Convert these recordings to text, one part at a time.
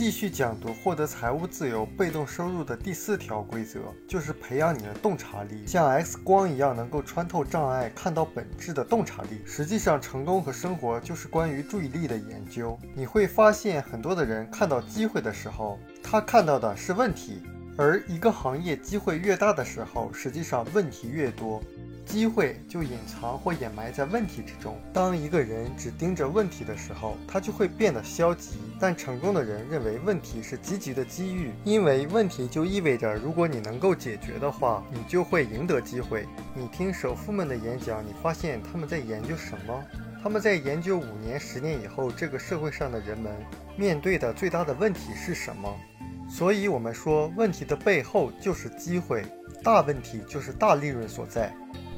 继续讲读获得财务自由、被动收入的第四条规则，就是培养你的洞察力，像 X 光一样能够穿透障碍、看到本质的洞察力。实际上，成功和生活就是关于注意力的研究。你会发现，很多的人看到机会的时候，他看到的是问题；而一个行业机会越大的时候，实际上问题越多。机会就隐藏或掩埋在问题之中。当一个人只盯着问题的时候，他就会变得消极。但成功的人认为问题是积极的机遇，因为问题就意味着如果你能够解决的话，你就会赢得机会。你听首富们的演讲，你发现他们在研究什么？他们在研究五年、十年以后这个社会上的人们面对的最大的问题是什么。所以，我们说问题的背后就是机会，大问题就是大利润所在。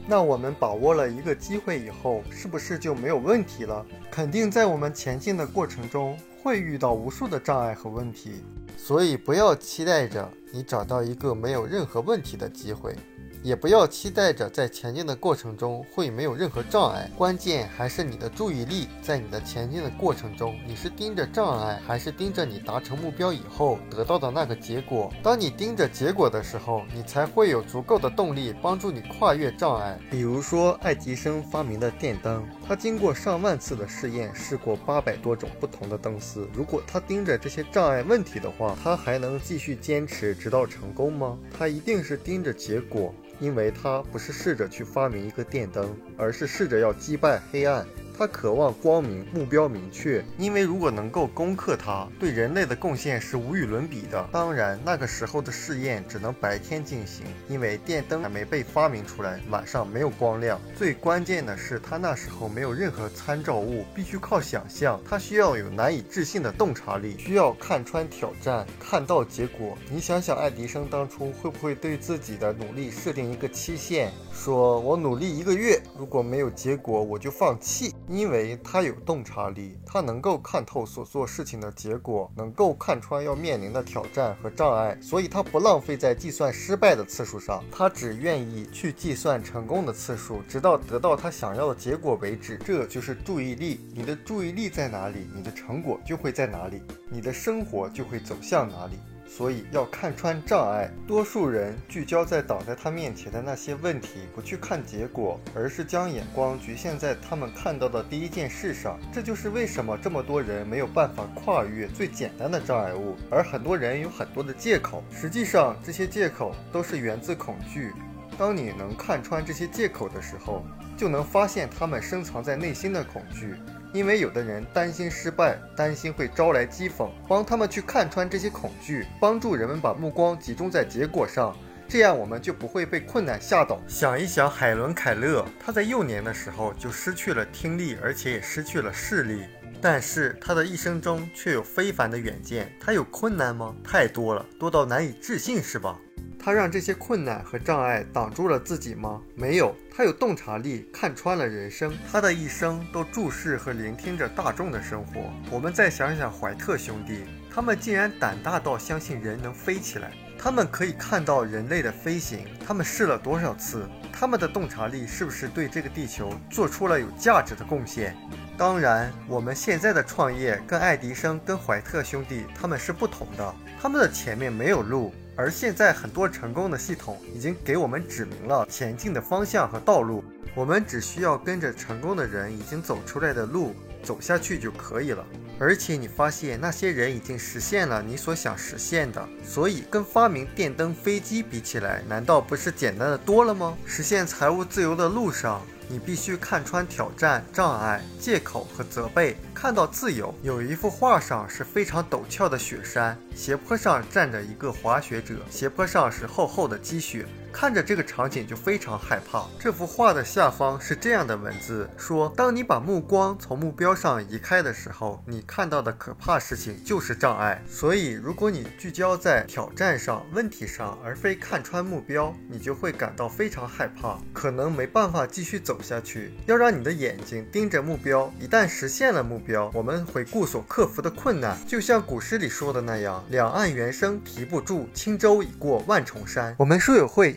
那我们把握了一个机会以后，是不是就没有问题了？肯定在我们前进的过程中会遇到无数的障碍和问题，所以不要期待着你找到一个没有任何问题的机会。也不要期待着在前进的过程中会没有任何障碍，关键还是你的注意力在你的前进的过程中，你是盯着障碍，还是盯着你达成目标以后得到的那个结果？当你盯着结果的时候，你才会有足够的动力帮助你跨越障碍。比如说爱迪生发明的电灯，他经过上万次的试验，试过八百多种不同的灯丝。如果他盯着这些障碍问题的话，他还能继续坚持直到成功吗？他一定是盯着结果。因为他不是试着去发明一个电灯，而是试着要击败黑暗。他渴望光明，目标明确。因为如果能够攻克它，对人类的贡献是无与伦比的。当然，那个时候的试验只能白天进行，因为电灯还没被发明出来，晚上没有光亮。最关键的是，他那时候没有任何参照物，必须靠想象。他需要有难以置信的洞察力，需要看穿挑战，看到结果。你想想，爱迪生当初会不会对自己的努力设定一个期限，说我努力一个月，如果没有结果，我就放弃。因为他有洞察力，他能够看透所做事情的结果，能够看穿要面临的挑战和障碍，所以他不浪费在计算失败的次数上，他只愿意去计算成功的次数，直到得到他想要的结果为止。这就是注意力，你的注意力在哪里，你的成果就会在哪里，你的生活就会走向哪里。所以要看穿障碍。多数人聚焦在挡在他面前的那些问题，不去看结果，而是将眼光局限在他们看到的第一件事上。这就是为什么这么多人没有办法跨越最简单的障碍物，而很多人有很多的借口。实际上，这些借口都是源自恐惧。当你能看穿这些借口的时候，就能发现他们深藏在内心的恐惧。因为有的人担心失败，担心会招来讥讽，帮他们去看穿这些恐惧，帮助人们把目光集中在结果上，这样我们就不会被困难吓倒。想一想，海伦·凯勒，他在幼年的时候就失去了听力，而且也失去了视力，但是他的一生中却有非凡的远见。他有困难吗？太多了，多到难以置信，是吧？他让这些困难和障碍挡住了自己吗？没有，他有洞察力，看穿了人生。他的一生都注视和聆听着大众的生活。我们再想想怀特兄弟，他们竟然胆大到相信人能飞起来，他们可以看到人类的飞行，他们试了多少次？他们的洞察力是不是对这个地球做出了有价值的贡献？当然，我们现在的创业跟爱迪生、跟怀特兄弟他们是不同的，他们的前面没有路。而现在，很多成功的系统已经给我们指明了前进的方向和道路，我们只需要跟着成功的人已经走出来的路走下去就可以了。而且你发现那些人已经实现了你所想实现的，所以跟发明电灯、飞机比起来，难道不是简单的多了吗？实现财务自由的路上。你必须看穿挑战、障碍、借口和责备，看到自由。有一幅画上是非常陡峭的雪山，斜坡上站着一个滑雪者，斜坡上是厚厚的积雪。看着这个场景就非常害怕。这幅画的下方是这样的文字：说，当你把目光从目标上移开的时候，你看到的可怕事情就是障碍。所以，如果你聚焦在挑战上、问题上，而非看穿目标，你就会感到非常害怕，可能没办法继续走下去。要让你的眼睛盯着目标，一旦实现了目标，我们回顾所克服的困难，就像古诗里说的那样：“两岸猿声啼不住，轻舟已过万重山。”我们书友会。